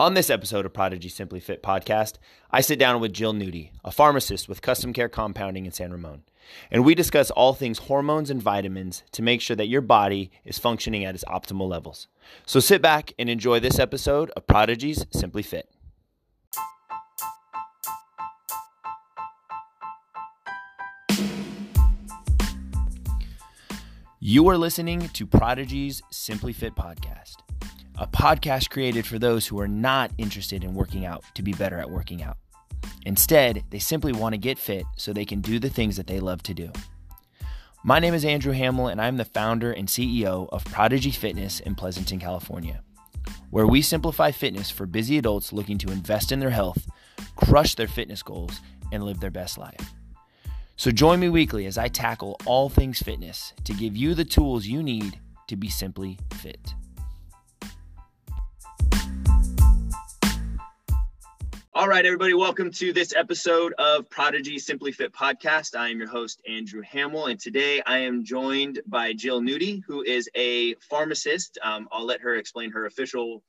On this episode of Prodigy Simply Fit podcast, I sit down with Jill Nudi, a pharmacist with Custom Care Compounding in San Ramon, and we discuss all things hormones and vitamins to make sure that your body is functioning at its optimal levels. So sit back and enjoy this episode of Prodigy's Simply Fit. You are listening to Prodigy's Simply Fit podcast a podcast created for those who are not interested in working out to be better at working out. Instead, they simply want to get fit so they can do the things that they love to do. My name is Andrew Hamill, and I'm the founder and CEO of Prodigy Fitness in Pleasanton, California, where we simplify fitness for busy adults looking to invest in their health, crush their fitness goals, and live their best life. So join me weekly as I tackle all things fitness to give you the tools you need to be simply fit. All right, everybody, welcome to this episode of Prodigy Simply Fit podcast. I am your host, Andrew Hamill, and today I am joined by Jill Nudi, who is a pharmacist. Um, I'll let her explain her official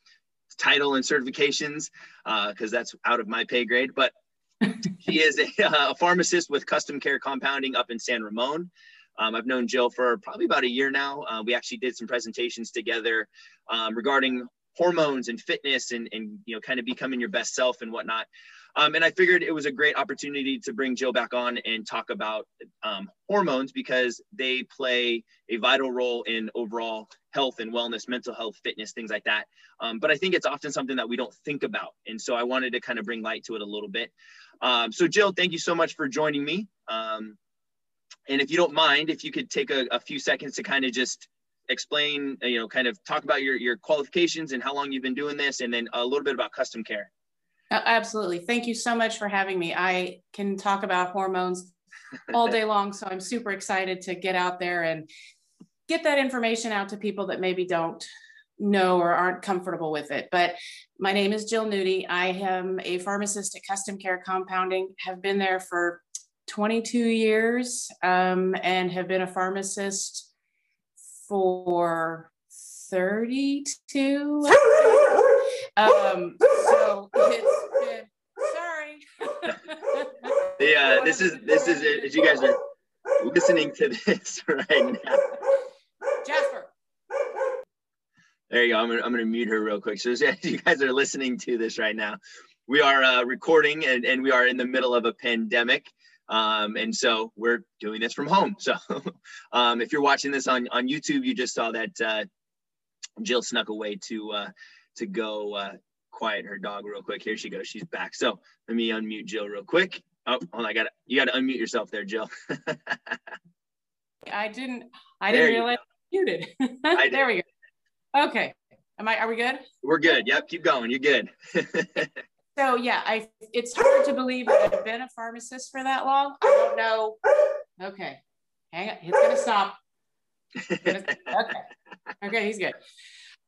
title and certifications because uh, that's out of my pay grade, but she is a, a, pharmacist with Custom Care Compounding up in San Ramon. Um, I've known Jill for probably about a year now. Uh, we actually did some presentations together um, regarding hormones and fitness and, and you know kind of becoming your best self and whatnot. Um, and i figured it was a great opportunity to bring jill back on and talk about um, hormones because they play a vital role in overall health and wellness mental health fitness things like that. Um, but i think it's often something that we don't think about. And so i wanted to kind of bring light to it a little bit. Um, so jill thank you so much for joining me. Um, and if you don't mind if you could take a, a few seconds to kind of just explain, uh, you know, kind of talk about your, your qualifications and how long you've been doing this, and then a little bit about custom care. Absolutely. Thank you so much for having me. I can talk about hormones all day long, so I'm super excited to get out there and get that information out to people that maybe don't know or aren't comfortable with it. But my name is Jill Nudi. I am a pharmacist at Custom Care Compounding, have been there for 22 years um, and have been a pharmacist for 32. um, so it's sorry. yeah, this is this is it. As you guys are listening to this right now. Jasper. There you go. I'm gonna, I'm gonna mute her real quick. So as you guys are listening to this right now, we are uh, recording and, and we are in the middle of a pandemic. Um, and so we're doing this from home. So um, if you're watching this on, on YouTube, you just saw that uh, Jill snuck away to uh, to go uh, quiet her dog real quick. Here she goes. She's back. So let me unmute Jill real quick. Oh, hold on. I got you got to unmute yourself there, Jill. I didn't. I didn't realize you muted. there we go. Okay. Am I? Are we good? We're good. Yep. Keep going. You're good. So yeah, I it's hard to believe that I've been a pharmacist for that long. I don't know. Okay, hang on, he's gonna stop. okay, okay, he's good.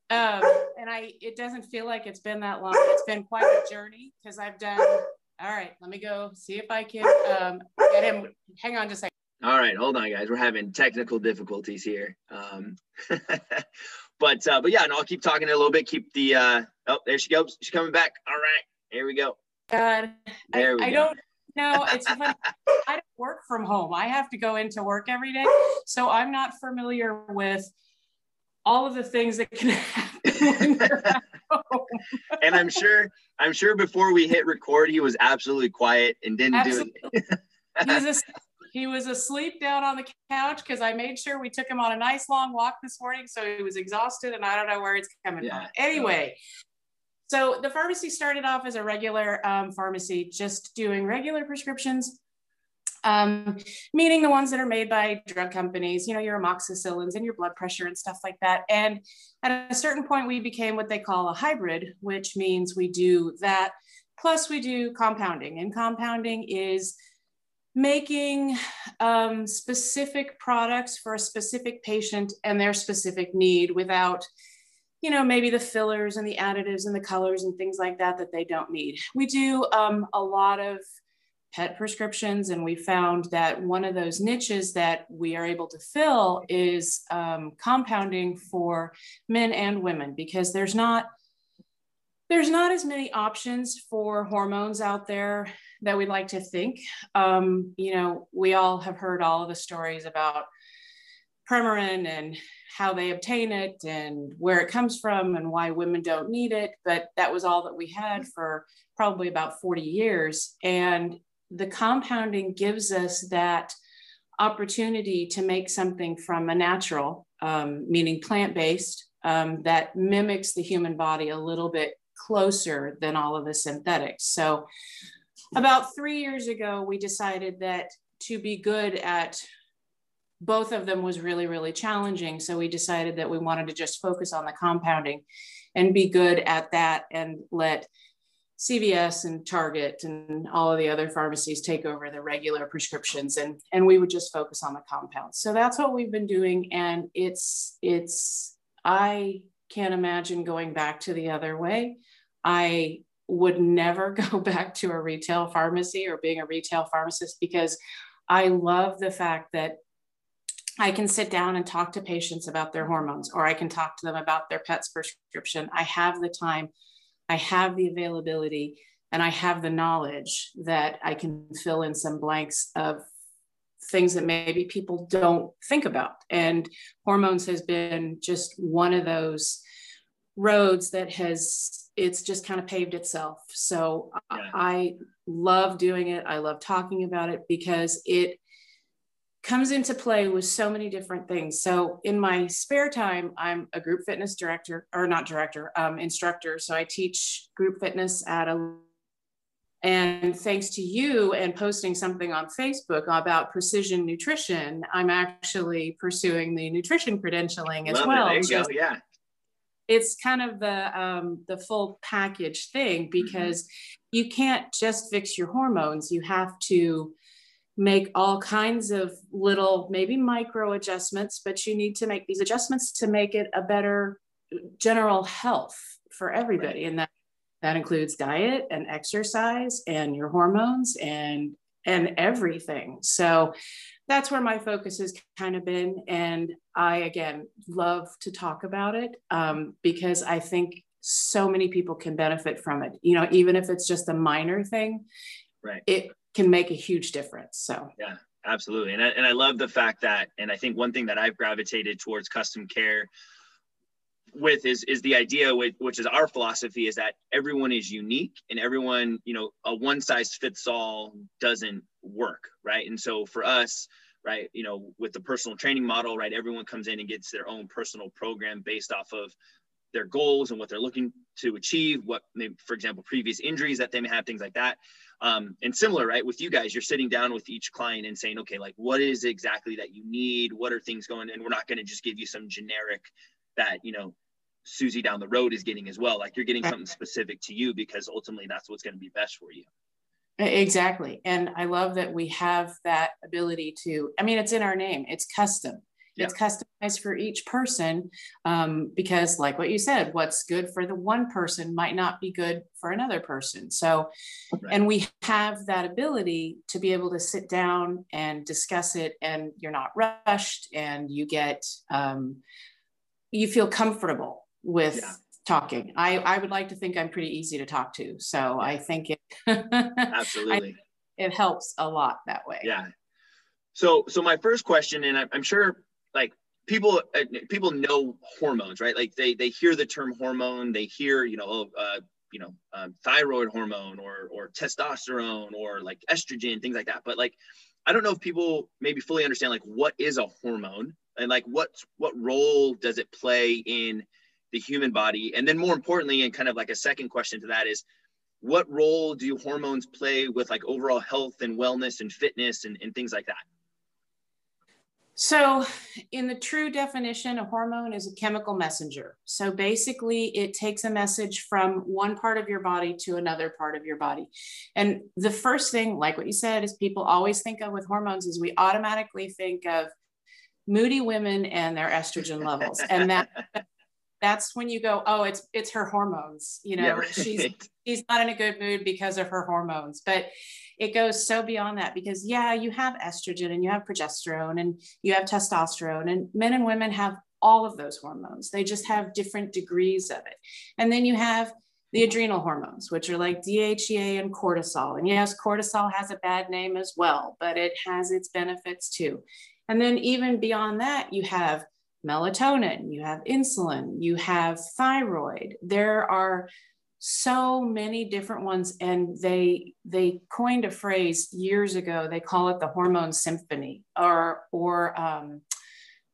Um, and I it doesn't feel like it's been that long. It's been quite a journey because I've done. All right, let me go see if I can um, get him. Hang on just a second. All right, hold on, guys. We're having technical difficulties here. Um, but uh, but yeah, and no, I'll keep talking a little bit. Keep the uh, oh, there she goes. She's coming back. All right. Here we go. God, there I, we I go. don't know. It's funny. I don't work from home. I have to go into work every day. So I'm not familiar with all of the things that can happen and I'm sure, I'm sure before we hit record, he was absolutely quiet and didn't absolutely. do it. he, was he was asleep down on the couch because I made sure we took him on a nice long walk this morning. So he was exhausted and I don't know where it's coming yeah. from. Anyway, so the pharmacy started off as a regular um, pharmacy, just doing regular prescriptions, um, meaning the ones that are made by drug companies, you know, your amoxicillins and your blood pressure and stuff like that. And at a certain point, we became what they call a hybrid, which means we do that. Plus, we do compounding, and compounding is making um, specific products for a specific patient and their specific need without you know, maybe the fillers and the additives and the colors and things like that that they don't need. We do um, a lot of pet prescriptions, and we found that one of those niches that we are able to fill is um, compounding for men and women because there's not there's not as many options for hormones out there that we'd like to think. Um, you know, we all have heard all of the stories about Premarin and how they obtain it and where it comes from and why women don't need it. But that was all that we had for probably about 40 years. And the compounding gives us that opportunity to make something from a natural, um, meaning plant based, um, that mimics the human body a little bit closer than all of the synthetics. So, about three years ago, we decided that to be good at both of them was really, really challenging. So, we decided that we wanted to just focus on the compounding and be good at that and let CVS and Target and all of the other pharmacies take over the regular prescriptions and and we would just focus on the compounds. So that's what we've been doing and it's it's I can't imagine going back to the other way. I would never go back to a retail pharmacy or being a retail pharmacist because I love the fact that I can sit down and talk to patients about their hormones or I can talk to them about their pet's prescription. I have the time I have the availability and I have the knowledge that I can fill in some blanks of things that maybe people don't think about. And hormones has been just one of those roads that has it's just kind of paved itself. So yeah. I love doing it. I love talking about it because it comes into play with so many different things. So in my spare time, I'm a group fitness director, or not director, um, instructor. So I teach group fitness at a and thanks to you and posting something on Facebook about precision nutrition, I'm actually pursuing the nutrition credentialing as Love well. It. There you go. Yeah. It's kind of the um, the full package thing mm-hmm. because mm-hmm. you can't just fix your hormones. You have to make all kinds of little, maybe micro adjustments, but you need to make these adjustments to make it a better general health for everybody. Right. And that, that includes diet and exercise and your hormones and and everything. So that's where my focus has kind of been. And I, again, love to talk about it um, because I think so many people can benefit from it. You know, even if it's just a minor thing, right. it can make a huge difference. So, yeah, absolutely. And I, and I love the fact that, and I think one thing that I've gravitated towards custom care with is is the idea with, which is our philosophy is that everyone is unique and everyone you know a one size fits all doesn't work right and so for us right you know with the personal training model right everyone comes in and gets their own personal program based off of their goals and what they're looking to achieve what maybe for example previous injuries that they may have things like that um, and similar, right? With you guys, you're sitting down with each client and saying, okay, like what is exactly that you need? What are things going? And we're not going to just give you some generic that, you know, Susie down the road is getting as well. Like you're getting something specific to you because ultimately that's what's going to be best for you. Exactly. And I love that we have that ability to, I mean, it's in our name, it's custom. Yeah. It's customized for each person um, because, like what you said, what's good for the one person might not be good for another person. So, right. and we have that ability to be able to sit down and discuss it, and you're not rushed, and you get, um, you feel comfortable with. Yeah. talking i i would like to think i'm pretty easy to talk to so i think it absolutely I, it helps a lot that way yeah so so my first question and i'm sure like people uh, people know hormones right? Like they they hear the term hormone they hear you know oh, uh, you know um, thyroid hormone or or testosterone or like estrogen things like that. But like i don't know if people maybe fully understand like what is a hormone and like what what role does it play in the human body? And then more importantly and kind of like a second question to that is what role do hormones play with like overall health and wellness and fitness and, and things like that so, in the true definition, a hormone is a chemical messenger. So, basically, it takes a message from one part of your body to another part of your body. And the first thing, like what you said, is people always think of with hormones is we automatically think of moody women and their estrogen levels. And that that's when you go, oh, it's it's her hormones. You know, yeah, right. she's she's not in a good mood because of her hormones. But it goes so beyond that because yeah you have estrogen and you have progesterone and you have testosterone and men and women have all of those hormones they just have different degrees of it and then you have the adrenal hormones, which are like DHEA and cortisol. And yes, cortisol has a bad name as well, but it has its benefits too. And then even beyond that, you have melatonin, you have insulin, you have thyroid. There are so many different ones and they they coined a phrase years ago they call it the hormone symphony or or um,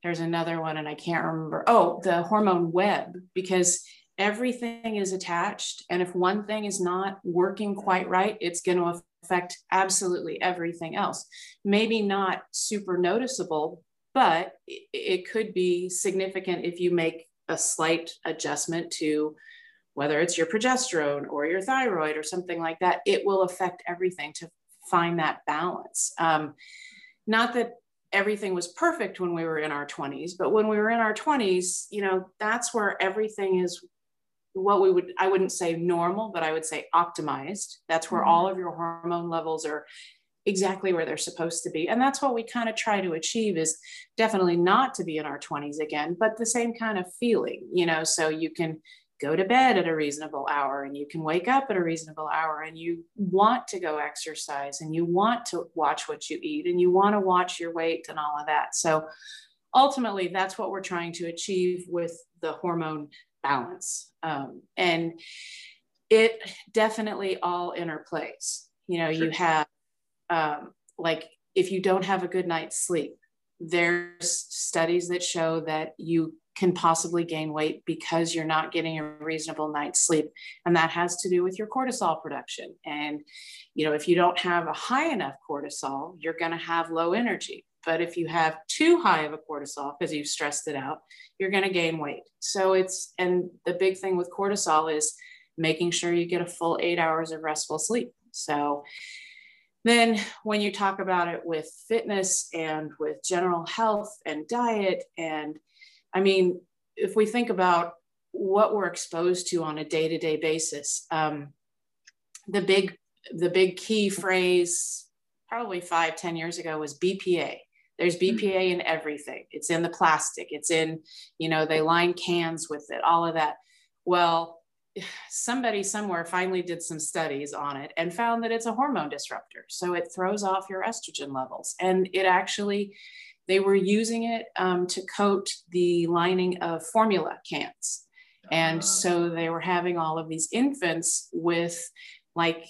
there's another one and i can't remember oh the hormone web because everything is attached. And if one thing is not working quite right, it's going to affect absolutely everything else. Maybe not super noticeable, but it could be significant if you make a slight adjustment to whether it's your progesterone or your thyroid or something like that. It will affect everything to find that balance. Um, not that everything was perfect when we were in our 20s but when we were in our 20s you know that's where everything is what we would i wouldn't say normal but i would say optimized that's where mm-hmm. all of your hormone levels are exactly where they're supposed to be and that's what we kind of try to achieve is definitely not to be in our 20s again but the same kind of feeling you know so you can go to bed at a reasonable hour and you can wake up at a reasonable hour and you want to go exercise and you want to watch what you eat and you want to watch your weight and all of that so ultimately that's what we're trying to achieve with the hormone balance. Um, and it definitely all interplays. You know, sure. you have um, like if you don't have a good night's sleep, there's studies that show that you can possibly gain weight because you're not getting a reasonable night's sleep and that has to do with your cortisol production and you know if you don't have a high enough cortisol you're going to have low energy but if you have too high of a cortisol because you've stressed it out, you're going to gain weight. So it's, and the big thing with cortisol is making sure you get a full eight hours of restful sleep. So then when you talk about it with fitness and with general health and diet, and I mean, if we think about what we're exposed to on a day-to-day basis, um, the big the big key phrase probably five ten years ago was BPA. There's BPA mm-hmm. in everything. It's in the plastic. It's in, you know, they line cans with it, all of that. Well, somebody somewhere finally did some studies on it and found that it's a hormone disruptor. So it throws off your estrogen levels. And it actually, they were using it um, to coat the lining of formula cans. And ah. so they were having all of these infants with like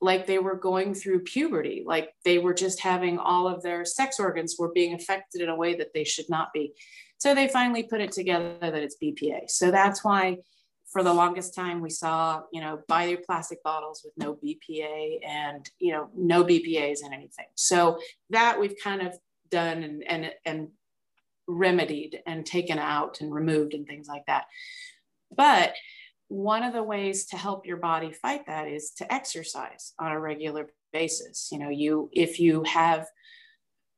like they were going through puberty, like they were just having all of their sex organs were being affected in a way that they should not be. So they finally put it together that it's BPA. So that's why for the longest time we saw, you know, buy your plastic bottles with no BPA and, you know, no BPAs in anything. So that we've kind of done and, and, and remedied and taken out and removed and things like that. But one of the ways to help your body fight that is to exercise on a regular basis. You know, you if you have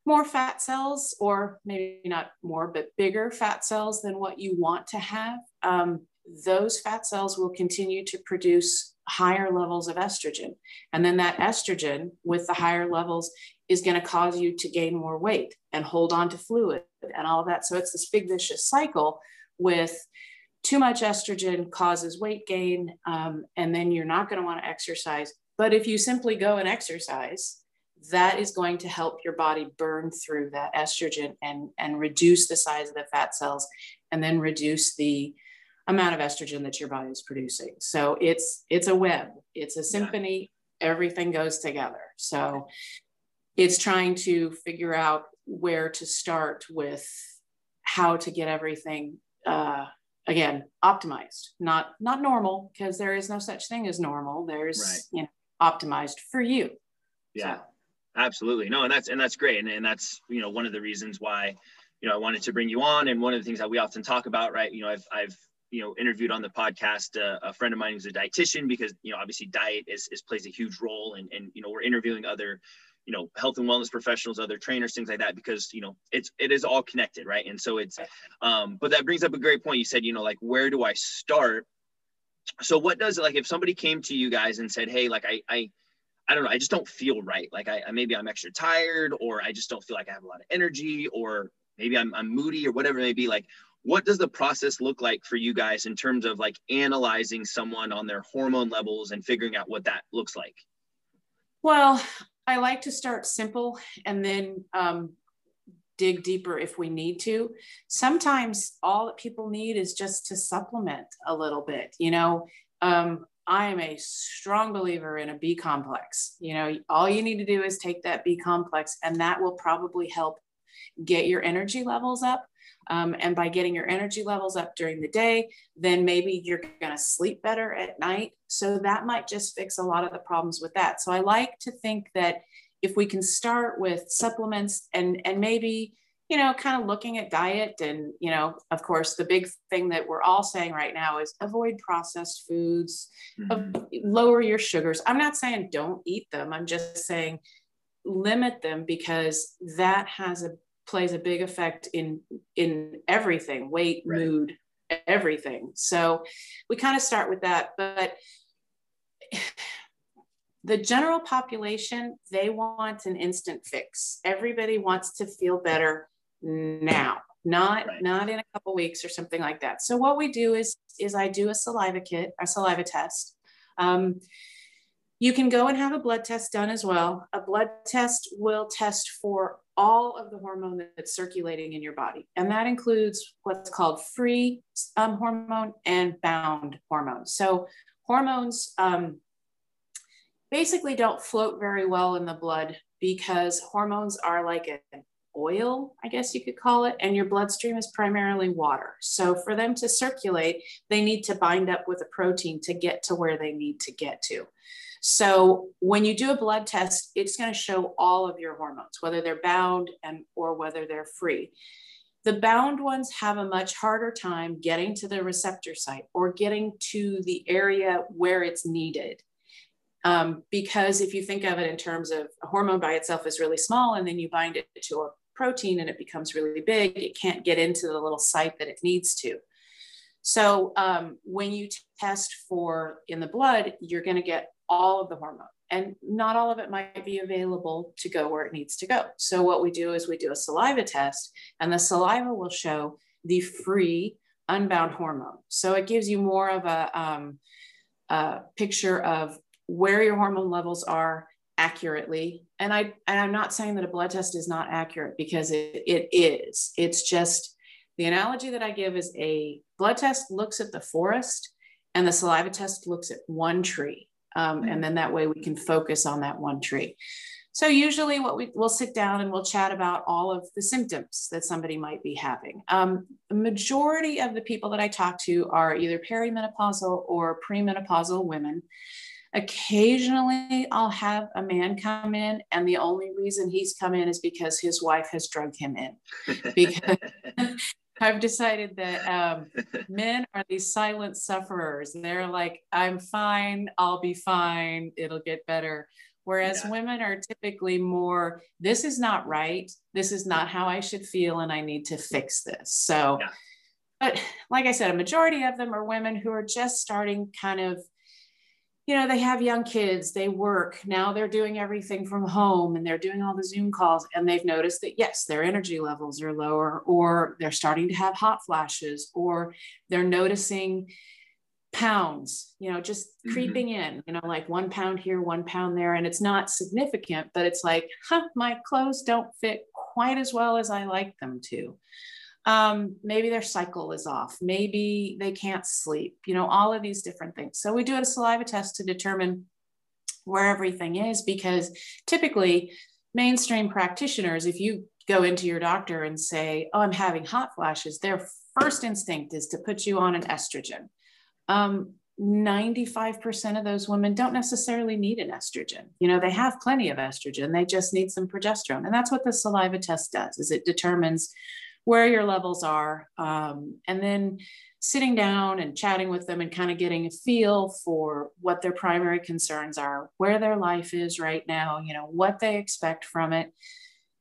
more fat cells, or maybe not more, but bigger fat cells than what you want to have, um, those fat cells will continue to produce higher levels of estrogen. And then that estrogen with the higher levels is going to cause you to gain more weight and hold on to fluid and all of that. So it's this big vicious cycle with too much estrogen causes weight gain, um, and then you're not going to want to exercise. But if you simply go and exercise, that is going to help your body burn through that estrogen and, and reduce the size of the fat cells and then reduce the amount of estrogen that your body is producing. So it's it's a web, it's a symphony, everything goes together. So it's trying to figure out where to start with how to get everything uh, again optimized not not normal because there is no such thing as normal. There's right. you know optimized for you. Yeah so. absolutely. No and that's and that's great. And, and that's you know one of the reasons why you know i wanted to bring you on. And one of the things that we often talk about right you know i've i've you know interviewed on the podcast uh, a friend of mine who's a dietitian because you know obviously diet is, is plays a huge role. And and you know we're interviewing other you know health and wellness professionals other trainers things like that because you know it's it is all connected right and so it's um but that brings up a great point you said you know like where do i start so what does it like if somebody came to you guys and said hey like i i I don't know. I just don't feel right. Like I, maybe I'm extra tired, or I just don't feel like I have a lot of energy, or maybe I'm, I'm moody, or whatever it may be. Like, what does the process look like for you guys in terms of like analyzing someone on their hormone levels and figuring out what that looks like well i like to start simple and then um, dig deeper if we need to sometimes all that people need is just to supplement a little bit you know um, I am a strong believer in a B complex. You know, all you need to do is take that B complex, and that will probably help get your energy levels up. Um, and by getting your energy levels up during the day, then maybe you're going to sleep better at night. So that might just fix a lot of the problems with that. So I like to think that if we can start with supplements and and maybe you know, kind of looking at diet. And, you know, of course, the big thing that we're all saying right now is avoid processed foods, mm-hmm. lower your sugars. I'm not saying don't eat them. I'm just saying limit them because that has a plays a big effect in in everything weight right. mood everything so we kind of start with that but the general population they want an instant fix everybody wants to feel better now, not right. not in a couple weeks or something like that. So what we do is is I do a saliva kit, a saliva test. Um, you can go and have a blood test done as well. A blood test will test for all of the hormone that's circulating in your body, and that includes what's called free um, hormone and bound hormone. So hormones um, basically don't float very well in the blood because hormones are like an oil, I guess you could call it, and your bloodstream is primarily water. So for them to circulate, they need to bind up with a protein to get to where they need to get to. So when you do a blood test, it's going to show all of your hormones, whether they're bound and or whether they're free. The bound ones have a much harder time getting to the receptor site or getting to the area where it's needed. Um, because if you think of it in terms of a hormone by itself is really small and then you bind it to a protein and it becomes really big, it can't get into the little site that it needs to. So um, when you test for in the blood, you're going to get all of the hormone and not all of it might be available to go where it needs to go. So what we do is we do a saliva test and the saliva will show the free unbound hormone. So it gives you more of a, um, a picture of where your hormone levels are accurately. And I and I'm not saying that a blood test is not accurate because it, it is. It's just the analogy that I give is a blood test looks at the forest and the saliva test looks at one tree. Um, and then that way we can focus on that one tree. So usually what we will sit down and we'll chat about all of the symptoms that somebody might be having. Um, the majority of the people that I talk to are either perimenopausal or premenopausal women. Occasionally, I'll have a man come in, and the only reason he's come in is because his wife has drugged him in. Because I've decided that um, men are these silent sufferers. They're like, I'm fine, I'll be fine, it'll get better. Whereas yeah. women are typically more, this is not right, this is not how I should feel, and I need to fix this. So, yeah. but like I said, a majority of them are women who are just starting kind of you know, they have young kids, they work. Now they're doing everything from home and they're doing all the Zoom calls. And they've noticed that, yes, their energy levels are lower, or they're starting to have hot flashes, or they're noticing pounds, you know, just mm-hmm. creeping in, you know, like one pound here, one pound there. And it's not significant, but it's like, huh, my clothes don't fit quite as well as I like them to um, maybe their cycle is off maybe they can't sleep you know all of these different things so we do a saliva test to determine where everything is because typically mainstream practitioners if you go into your doctor and say oh i'm having hot flashes their first instinct is to put you on an estrogen um, 95% of those women don't necessarily need an estrogen. You know, they have plenty of estrogen, they just need some progesterone. And that's what the saliva test does is it determines where your levels are, um, and then sitting down and chatting with them and kind of getting a feel for what their primary concerns are, where their life is right now, you know, what they expect from it.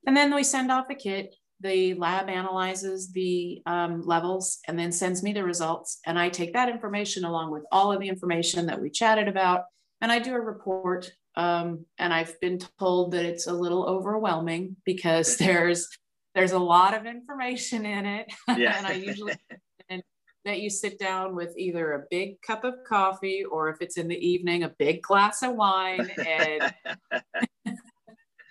And then we send off the kit. The lab analyzes the um, levels and then sends me the results. And I take that information along with all of the information that we chatted about. And I do a report. Um, and I've been told that it's a little overwhelming because there's there's a lot of information in it. Yeah. and I usually that you sit down with either a big cup of coffee or if it's in the evening, a big glass of wine and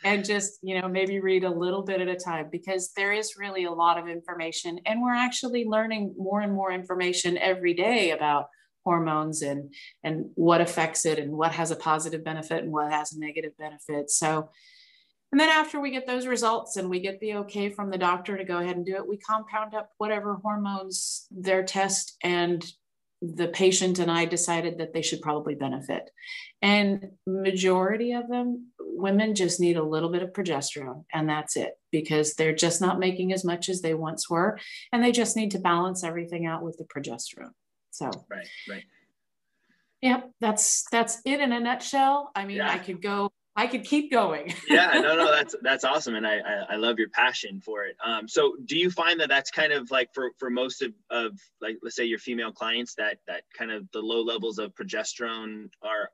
and just, you know, maybe read a little bit at a time because there is really a lot of information and we're actually learning more and more information every day about hormones and and what affects it and what has a positive benefit and what has a negative benefit. So and then after we get those results and we get the okay from the doctor to go ahead and do it, we compound up whatever hormones their test and the patient and I decided that they should probably benefit. And majority of them, women just need a little bit of progesterone and that's it because they're just not making as much as they once were. And they just need to balance everything out with the progesterone. So, right, right. Yep, that's that's it in a nutshell. I mean, yeah. I could go I could keep going. yeah, no, no, that's that's awesome, and I, I, I love your passion for it. Um, so do you find that that's kind of like for for most of of like let's say your female clients that that kind of the low levels of progesterone are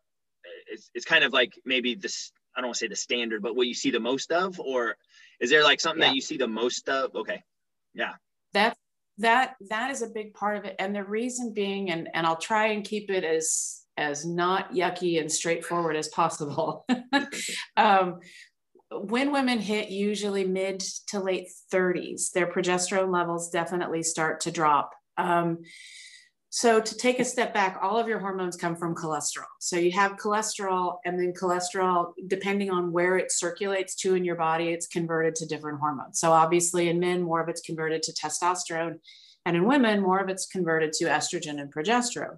it's, it's kind of like maybe this I don't want to say the standard, but what you see the most of, or is there like something yeah. that you see the most of? Okay, yeah, that that that is a big part of it, and the reason being, and and I'll try and keep it as as not yucky and straightforward as possible. um, when women hit usually mid to late 30s, their progesterone levels definitely start to drop. Um, so, to take a step back, all of your hormones come from cholesterol. So, you have cholesterol, and then cholesterol, depending on where it circulates to in your body, it's converted to different hormones. So, obviously, in men, more of it's converted to testosterone, and in women, more of it's converted to estrogen and progesterone.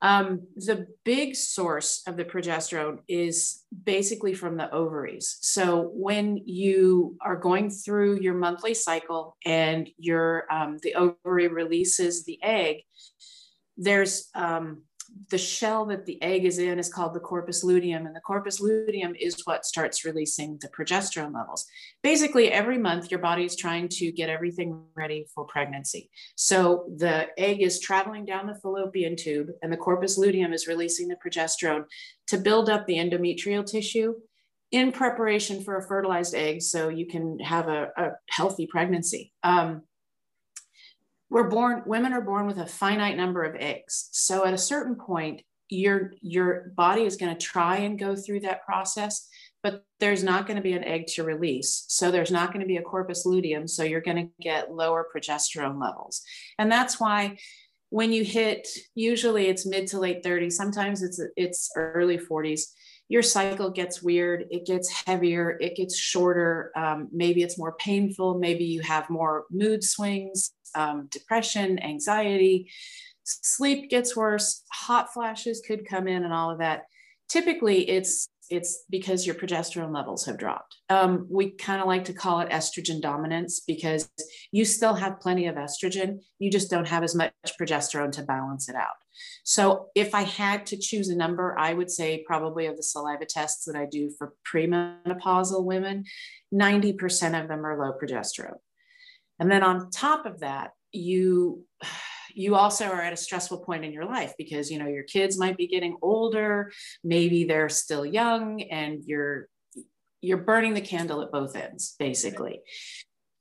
Um, the big source of the progesterone is basically from the ovaries. So when you are going through your monthly cycle and your um, the ovary releases the egg, there's um, the shell that the egg is in is called the corpus luteum, and the corpus luteum is what starts releasing the progesterone levels. Basically, every month, your body is trying to get everything ready for pregnancy. So the egg is traveling down the fallopian tube, and the corpus luteum is releasing the progesterone to build up the endometrial tissue in preparation for a fertilized egg so you can have a, a healthy pregnancy. Um, we're born women are born with a finite number of eggs. So at a certain point your your body is going to try and go through that process but there's not going to be an egg to release. So there's not going to be a corpus luteum so you're going to get lower progesterone levels. And that's why when you hit usually it's mid to late 30s sometimes it's it's early 40s your cycle gets weird it gets heavier it gets shorter um, maybe it's more painful maybe you have more mood swings um, depression, anxiety, sleep gets worse, hot flashes could come in, and all of that. Typically, it's it's because your progesterone levels have dropped. Um, we kind of like to call it estrogen dominance because you still have plenty of estrogen, you just don't have as much progesterone to balance it out. So, if I had to choose a number, I would say probably of the saliva tests that I do for premenopausal women, 90% of them are low progesterone. And then on top of that, you you also are at a stressful point in your life because you know your kids might be getting older, maybe they're still young and you're you're burning the candle at both ends basically.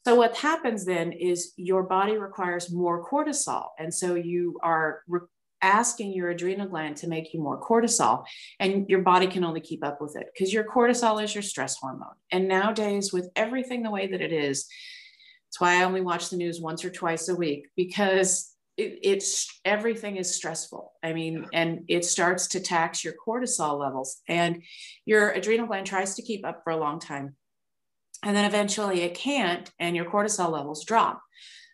So what happens then is your body requires more cortisol and so you are re- asking your adrenal gland to make you more cortisol and your body can only keep up with it because your cortisol is your stress hormone. And nowadays with everything the way that it is, that's why I only watch the news once or twice a week because it, it's everything is stressful. I mean, and it starts to tax your cortisol levels, and your adrenal gland tries to keep up for a long time. And then eventually it can't, and your cortisol levels drop.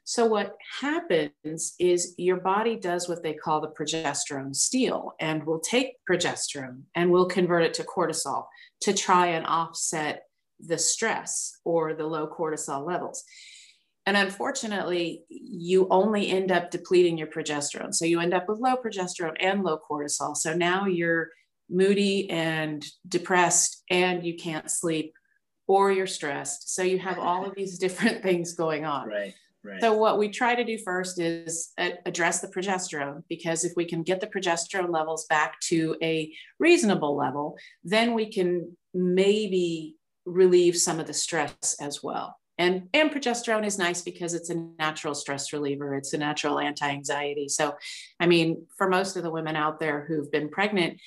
So, what happens is your body does what they call the progesterone steal, and will take progesterone and will convert it to cortisol to try and offset the stress or the low cortisol levels. And unfortunately, you only end up depleting your progesterone. So you end up with low progesterone and low cortisol. So now you're moody and depressed and you can't sleep or you're stressed. So you have all of these different things going on. Right. Right. So what we try to do first is address the progesterone because if we can get the progesterone levels back to a reasonable level, then we can maybe relieve some of the stress as well. And, and progesterone is nice because it's a natural stress reliever. It's a natural anti-anxiety. So, I mean, for most of the women out there who've been pregnant,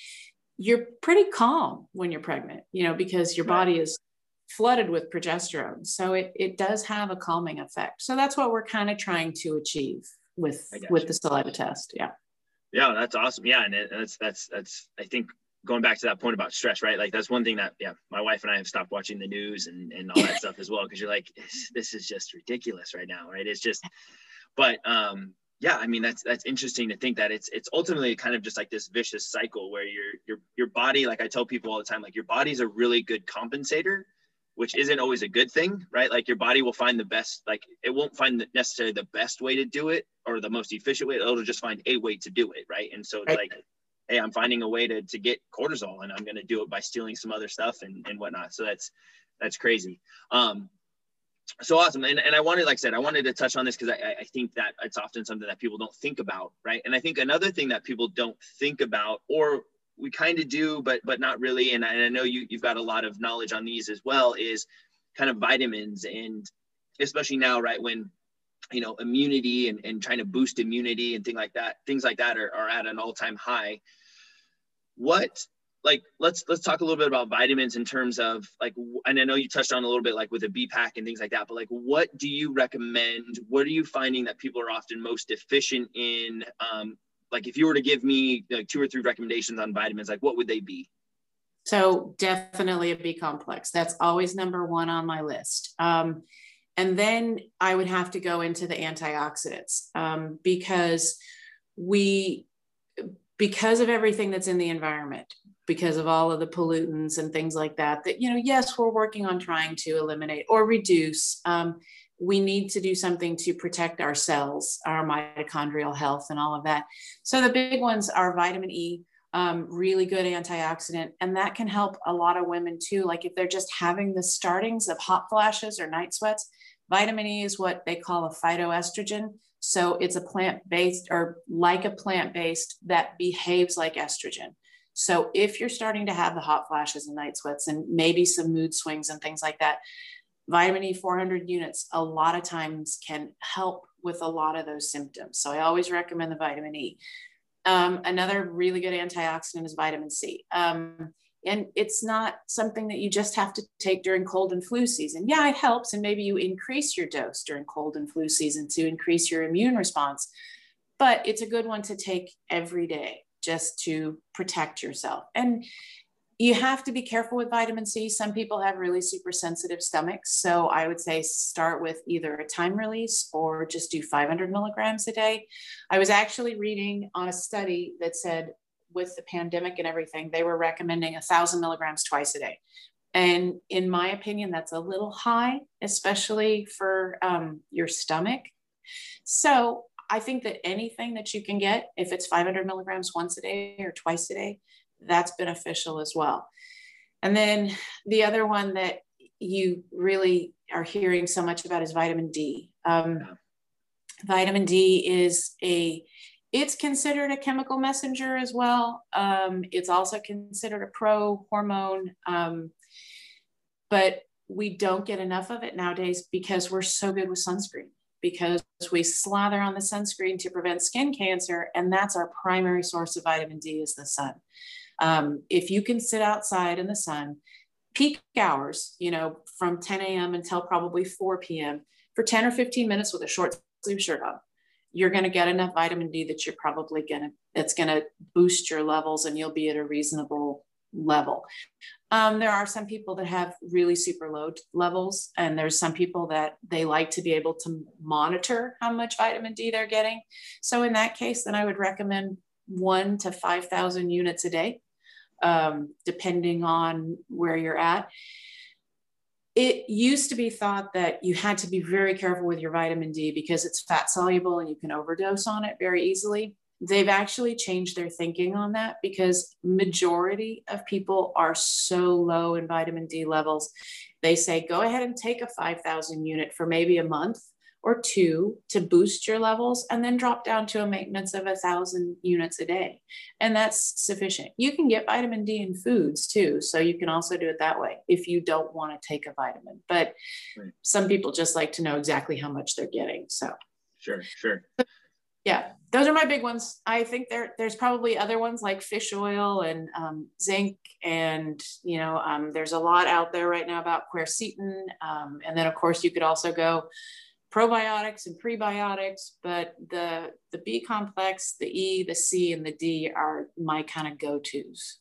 you're pretty calm when you're pregnant, you know, because your body is flooded with progesterone. So it, it does have a calming effect. So that's what we're kind of trying to achieve with with you. the saliva test. Yeah. Yeah, that's awesome. Yeah, and it, that's that's that's I think going back to that point about stress, right? Like that's one thing that yeah, my wife and I have stopped watching the news and and all that stuff as well because you're like this, is just ridiculous right now, right? It's just but um yeah, I mean that's that's interesting to think that it's it's ultimately kind of just like this vicious cycle where your your your body, like I tell people all the time, like your body's a really good compensator, which isn't always a good thing, right? Like your body will find the best, like it won't find necessarily the best way to do it or the most efficient way. It'll just find a way to do it, right? And so it's right. like, hey, I'm finding a way to to get cortisol, and I'm going to do it by stealing some other stuff and and whatnot. So that's that's crazy. Um, so awesome and, and i wanted like i said i wanted to touch on this because I, I think that it's often something that people don't think about right and i think another thing that people don't think about or we kind of do but but not really and I, and I know you, you've got a lot of knowledge on these as well is kind of vitamins and especially now right when you know immunity and, and trying to boost immunity and things like that things like that are, are at an all-time high what like let's let's talk a little bit about vitamins in terms of like and I know you touched on a little bit like with a B pack and things like that, but like what do you recommend? What are you finding that people are often most deficient in? Um, like if you were to give me like two or three recommendations on vitamins, like what would they be? So definitely a B complex. That's always number one on my list. Um, and then I would have to go into the antioxidants um, because we because of everything that's in the environment because of all of the pollutants and things like that that you know yes we're working on trying to eliminate or reduce um, we need to do something to protect our cells our mitochondrial health and all of that. So the big ones are vitamin e um, really good antioxidant and that can help a lot of women too like if they're just having the startings of hot flashes or night sweats vitamin e is what they call a phytoestrogen so it's a plant based or like a plant based that behaves like estrogen so if you're starting to have the hot flashes and night sweats and maybe some mood swings and things like that, vitamin E 400 units a lot of times can help with a lot of those symptoms. So I always recommend the vitamin E. Um, another really good antioxidant is vitamin C. Um, and it's not something that you just have to take during cold and flu season. Yeah, it helps. And maybe you increase your dose during cold and flu season to increase your immune response. But it's a good one to take every day just to protect yourself. And you have to be careful with vitamin C. Some people have really super sensitive stomachs. So I would say start with either a time release or just do 500 milligrams a day. I was actually reading on a study that said with the pandemic and everything, they were recommending thousand milligrams twice a day. And in my opinion, that's a little high, especially for um, your stomach. So I think that anything that you can get, if it's 500 milligrams once a day or twice a day, that's beneficial as well. And then the other one that you really are hearing so much about is vitamin D. Um, vitamin D is a it's considered a chemical messenger as well. Um, it's also considered a pro hormone, um, but we don't get enough of it nowadays because we're so good with sunscreen because we slather on the sunscreen to prevent skin cancer, and that's our primary source of vitamin D is the sun. Um, if you can sit outside in the sun, peak hours, you know, from 10 a.m. until probably 4 p.m. for 10 or 15 minutes with a short sleeve shirt on, you're going to get enough vitamin D that you're probably going to, it's going to boost your levels and you'll be at a reasonable level. Um, there are some people that have really super low levels, and there's some people that they like to be able to monitor how much vitamin D they're getting. So in that case, then I would recommend one to 5,000 units a day, um, depending on where you're at. It used to be thought that you had to be very careful with your vitamin D because it's fat soluble and you can overdose on it very easily they've actually changed their thinking on that because majority of people are so low in vitamin D levels. They say go ahead and take a 5000 unit for maybe a month or two to boost your levels and then drop down to a maintenance of a thousand units a day. And that's sufficient. You can get vitamin D in foods too. So you can also do it that way if you don't want to take a vitamin. But right. some people just like to know exactly how much they're getting. So sure, sure. Yeah, those are my big ones. I think there there's probably other ones like fish oil and um, zinc, and you know um, there's a lot out there right now about quercetin, um, and then of course you could also go probiotics and prebiotics, but the the B complex, the E, the C, and the D are my kind of go tos.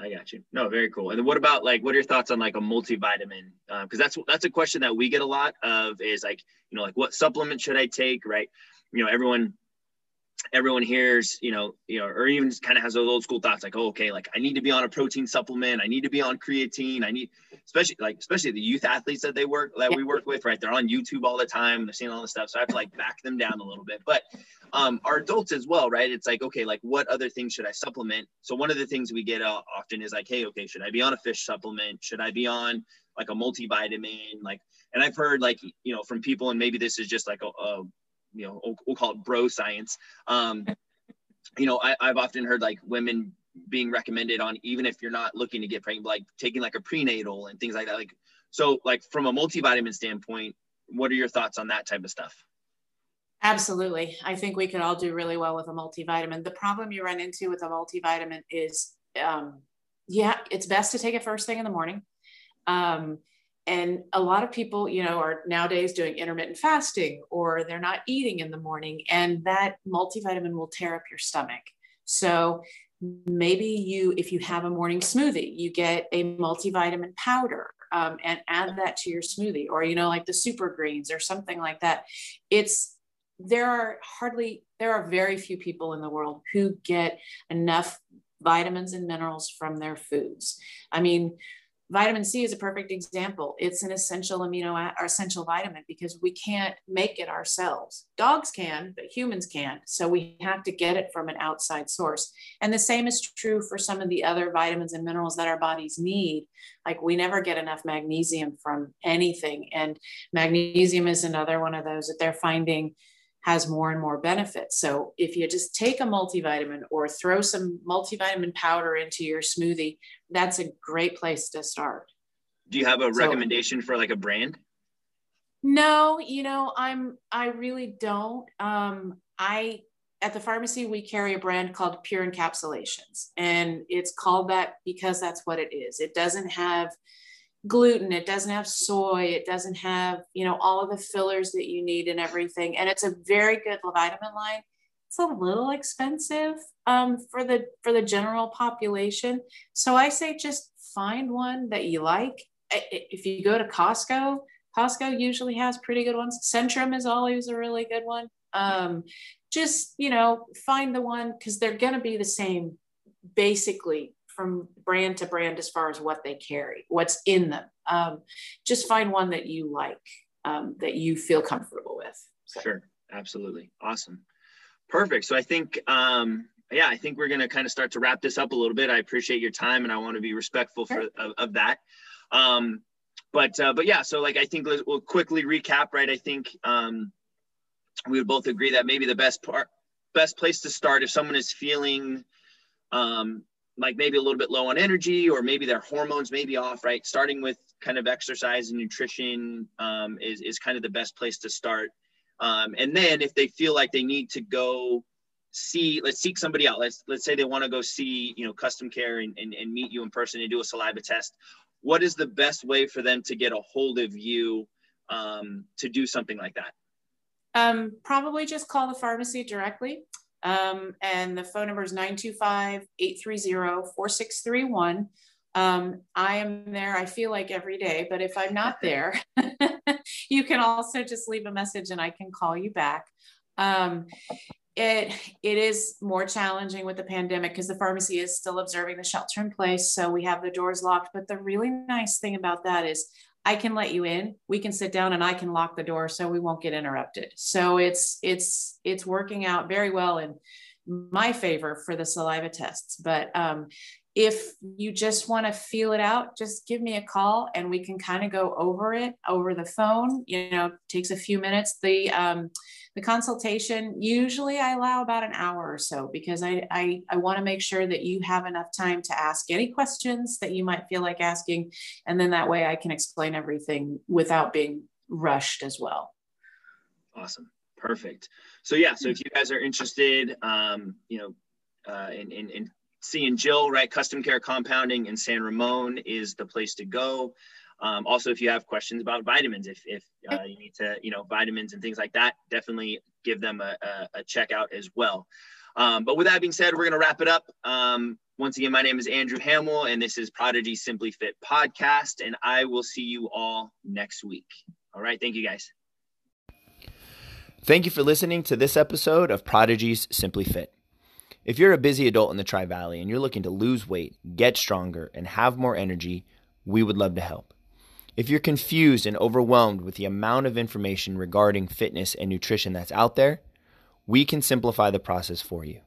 I got you. No, very cool. And then what about like, what are your thoughts on like a multivitamin? Because uh, that's that's a question that we get a lot of is like, you know, like what supplement should I take? Right? You know, everyone everyone hears, you know, you know, or even kind of has those old school thoughts like, oh, okay, like I need to be on a protein supplement, I need to be on creatine, I need, especially like especially the youth athletes that they work that we work with, right? They're on YouTube all the time, they're seeing all this stuff, so I have to like back them down a little bit. But um, our adults as well, right? It's like, okay, like what other things should I supplement? So one of the things we get uh, often is like, hey, okay, should I be on a fish supplement? Should I be on like a multivitamin? Like, and I've heard like you know from people, and maybe this is just like a, a you know we'll, we'll call it bro science. Um you know I, i've often heard like women being recommended on even if you're not looking to get pregnant like taking like a prenatal and things like that. Like so like from a multivitamin standpoint what are your thoughts on that type of stuff? Absolutely. I think we could all do really well with a multivitamin. The problem you run into with a multivitamin is um, yeah it's best to take it first thing in the morning. Um, and a lot of people you know are nowadays doing intermittent fasting or they're not eating in the morning and that multivitamin will tear up your stomach. So maybe you if you have a morning smoothie you get a multivitamin powder um, and add that to your smoothie or you know like the super greens or something like that. It's there are hardly there are very few people in the world who get enough vitamins and minerals from their foods. I mean Vitamin C is a perfect example. It's an essential amino or essential vitamin because we can't make it ourselves. Dogs can, but humans can't. So we have to get it from an outside source. And the same is true for some of the other vitamins and minerals that our bodies need. Like we never get enough magnesium from anything. And magnesium is another one of those that they're finding has more and more benefits. So if you just take a multivitamin or throw some multivitamin powder into your smoothie, that's a great place to start. Do you have a so, recommendation for like a brand? No, you know, I'm I really don't. Um I at the pharmacy we carry a brand called Pure Encapsulations and it's called that because that's what it is. It doesn't have gluten it doesn't have soy it doesn't have you know all of the fillers that you need and everything and it's a very good vitamin line. It's a little expensive um, for the for the general population. So i say just find one that you like. If you go to costco costco usually has pretty good ones. Centrum is always a really good one. Um, just you know find the one because they're going to be the same basically from brand to brand as far as what they carry, what's in them. Um, just find one that you like, um, that you feel comfortable with. So. Sure, absolutely, awesome, perfect. So I think, um, yeah, I think we're gonna kind of start to wrap this up a little bit. I appreciate your time, and I want to be respectful for of, of that. Um, but uh, but yeah, so like I think we'll quickly recap, right? I think um, we would both agree that maybe the best part, best place to start if someone is feeling um, like maybe a little bit low on energy or maybe their hormones may be off, right? Starting with kind of exercise and nutrition um, is, is kind of the best place to start. Um, and then if they feel like they need to go see, let's seek somebody out. Let's, let's say they want to go see, you know, custom care and, and, and meet you in person and do a saliva test. What is the best way for them to get a hold of you um, to do something like that? Um, probably just call the pharmacy directly. Um, and the phone number is 925 830 4631. Um, I am there, I feel like every day, but if I'm not there, you can also just leave a message and I can call you back. Um, it, it is more challenging with the pandemic because the pharmacy is still observing the shelter in place. So we have the doors locked. But the really nice thing about that is I can let you in. We can sit down and I can lock the door so we won't get interrupted. So it's it's it's working out very well in my favor for the saliva tests. But um, if you just want to feel it out, just give me a call and we can kind of go over it over the phone. You know, takes a few minutes. The um, the consultation usually I allow about an hour or so because I I, I want to make sure that you have enough time to ask any questions that you might feel like asking, and then that way I can explain everything without being rushed as well. Awesome, perfect. So yeah, so if you guys are interested, um, you know, uh, in, in, in seeing Jill, right? Custom Care Compounding in San Ramon is the place to go. Um, also, if you have questions about vitamins, if, if uh, you need to, you know, vitamins and things like that, definitely give them a, a, a check out as well. Um, but with that being said, we're going to wrap it up. Um, once again, my name is Andrew Hamill, and this is Prodigy Simply Fit podcast, and I will see you all next week. All right. Thank you guys. Thank you for listening to this episode of Prodigy's Simply Fit. If you're a busy adult in the Tri Valley and you're looking to lose weight, get stronger, and have more energy, we would love to help. If you're confused and overwhelmed with the amount of information regarding fitness and nutrition that's out there, we can simplify the process for you.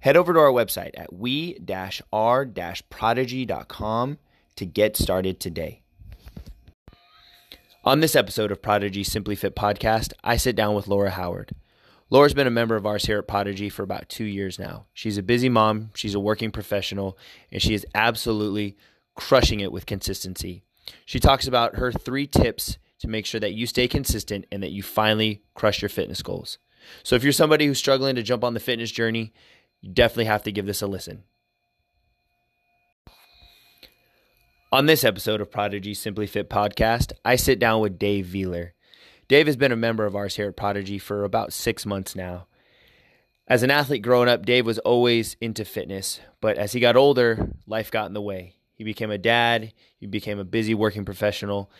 Head over to our website at we-r-prodigy.com to get started today. On this episode of Prodigy Simply Fit podcast, I sit down with Laura Howard. Laura's been a member of ours here at Prodigy for about two years now. She's a busy mom, she's a working professional, and she is absolutely crushing it with consistency. She talks about her three tips to make sure that you stay consistent and that you finally crush your fitness goals. So if you're somebody who's struggling to jump on the fitness journey, you definitely have to give this a listen. On this episode of Prodigy Simply Fit podcast, I sit down with Dave Veeler. Dave has been a member of ours here at Prodigy for about six months now. As an athlete growing up, Dave was always into fitness, but as he got older, life got in the way. He became a dad, he became a busy working professional,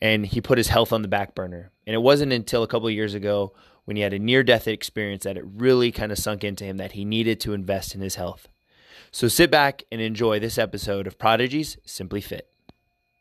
and he put his health on the back burner. And it wasn't until a couple of years ago when he had a near death experience that it really kind of sunk into him that he needed to invest in his health. So sit back and enjoy this episode of Prodigy's Simply Fit.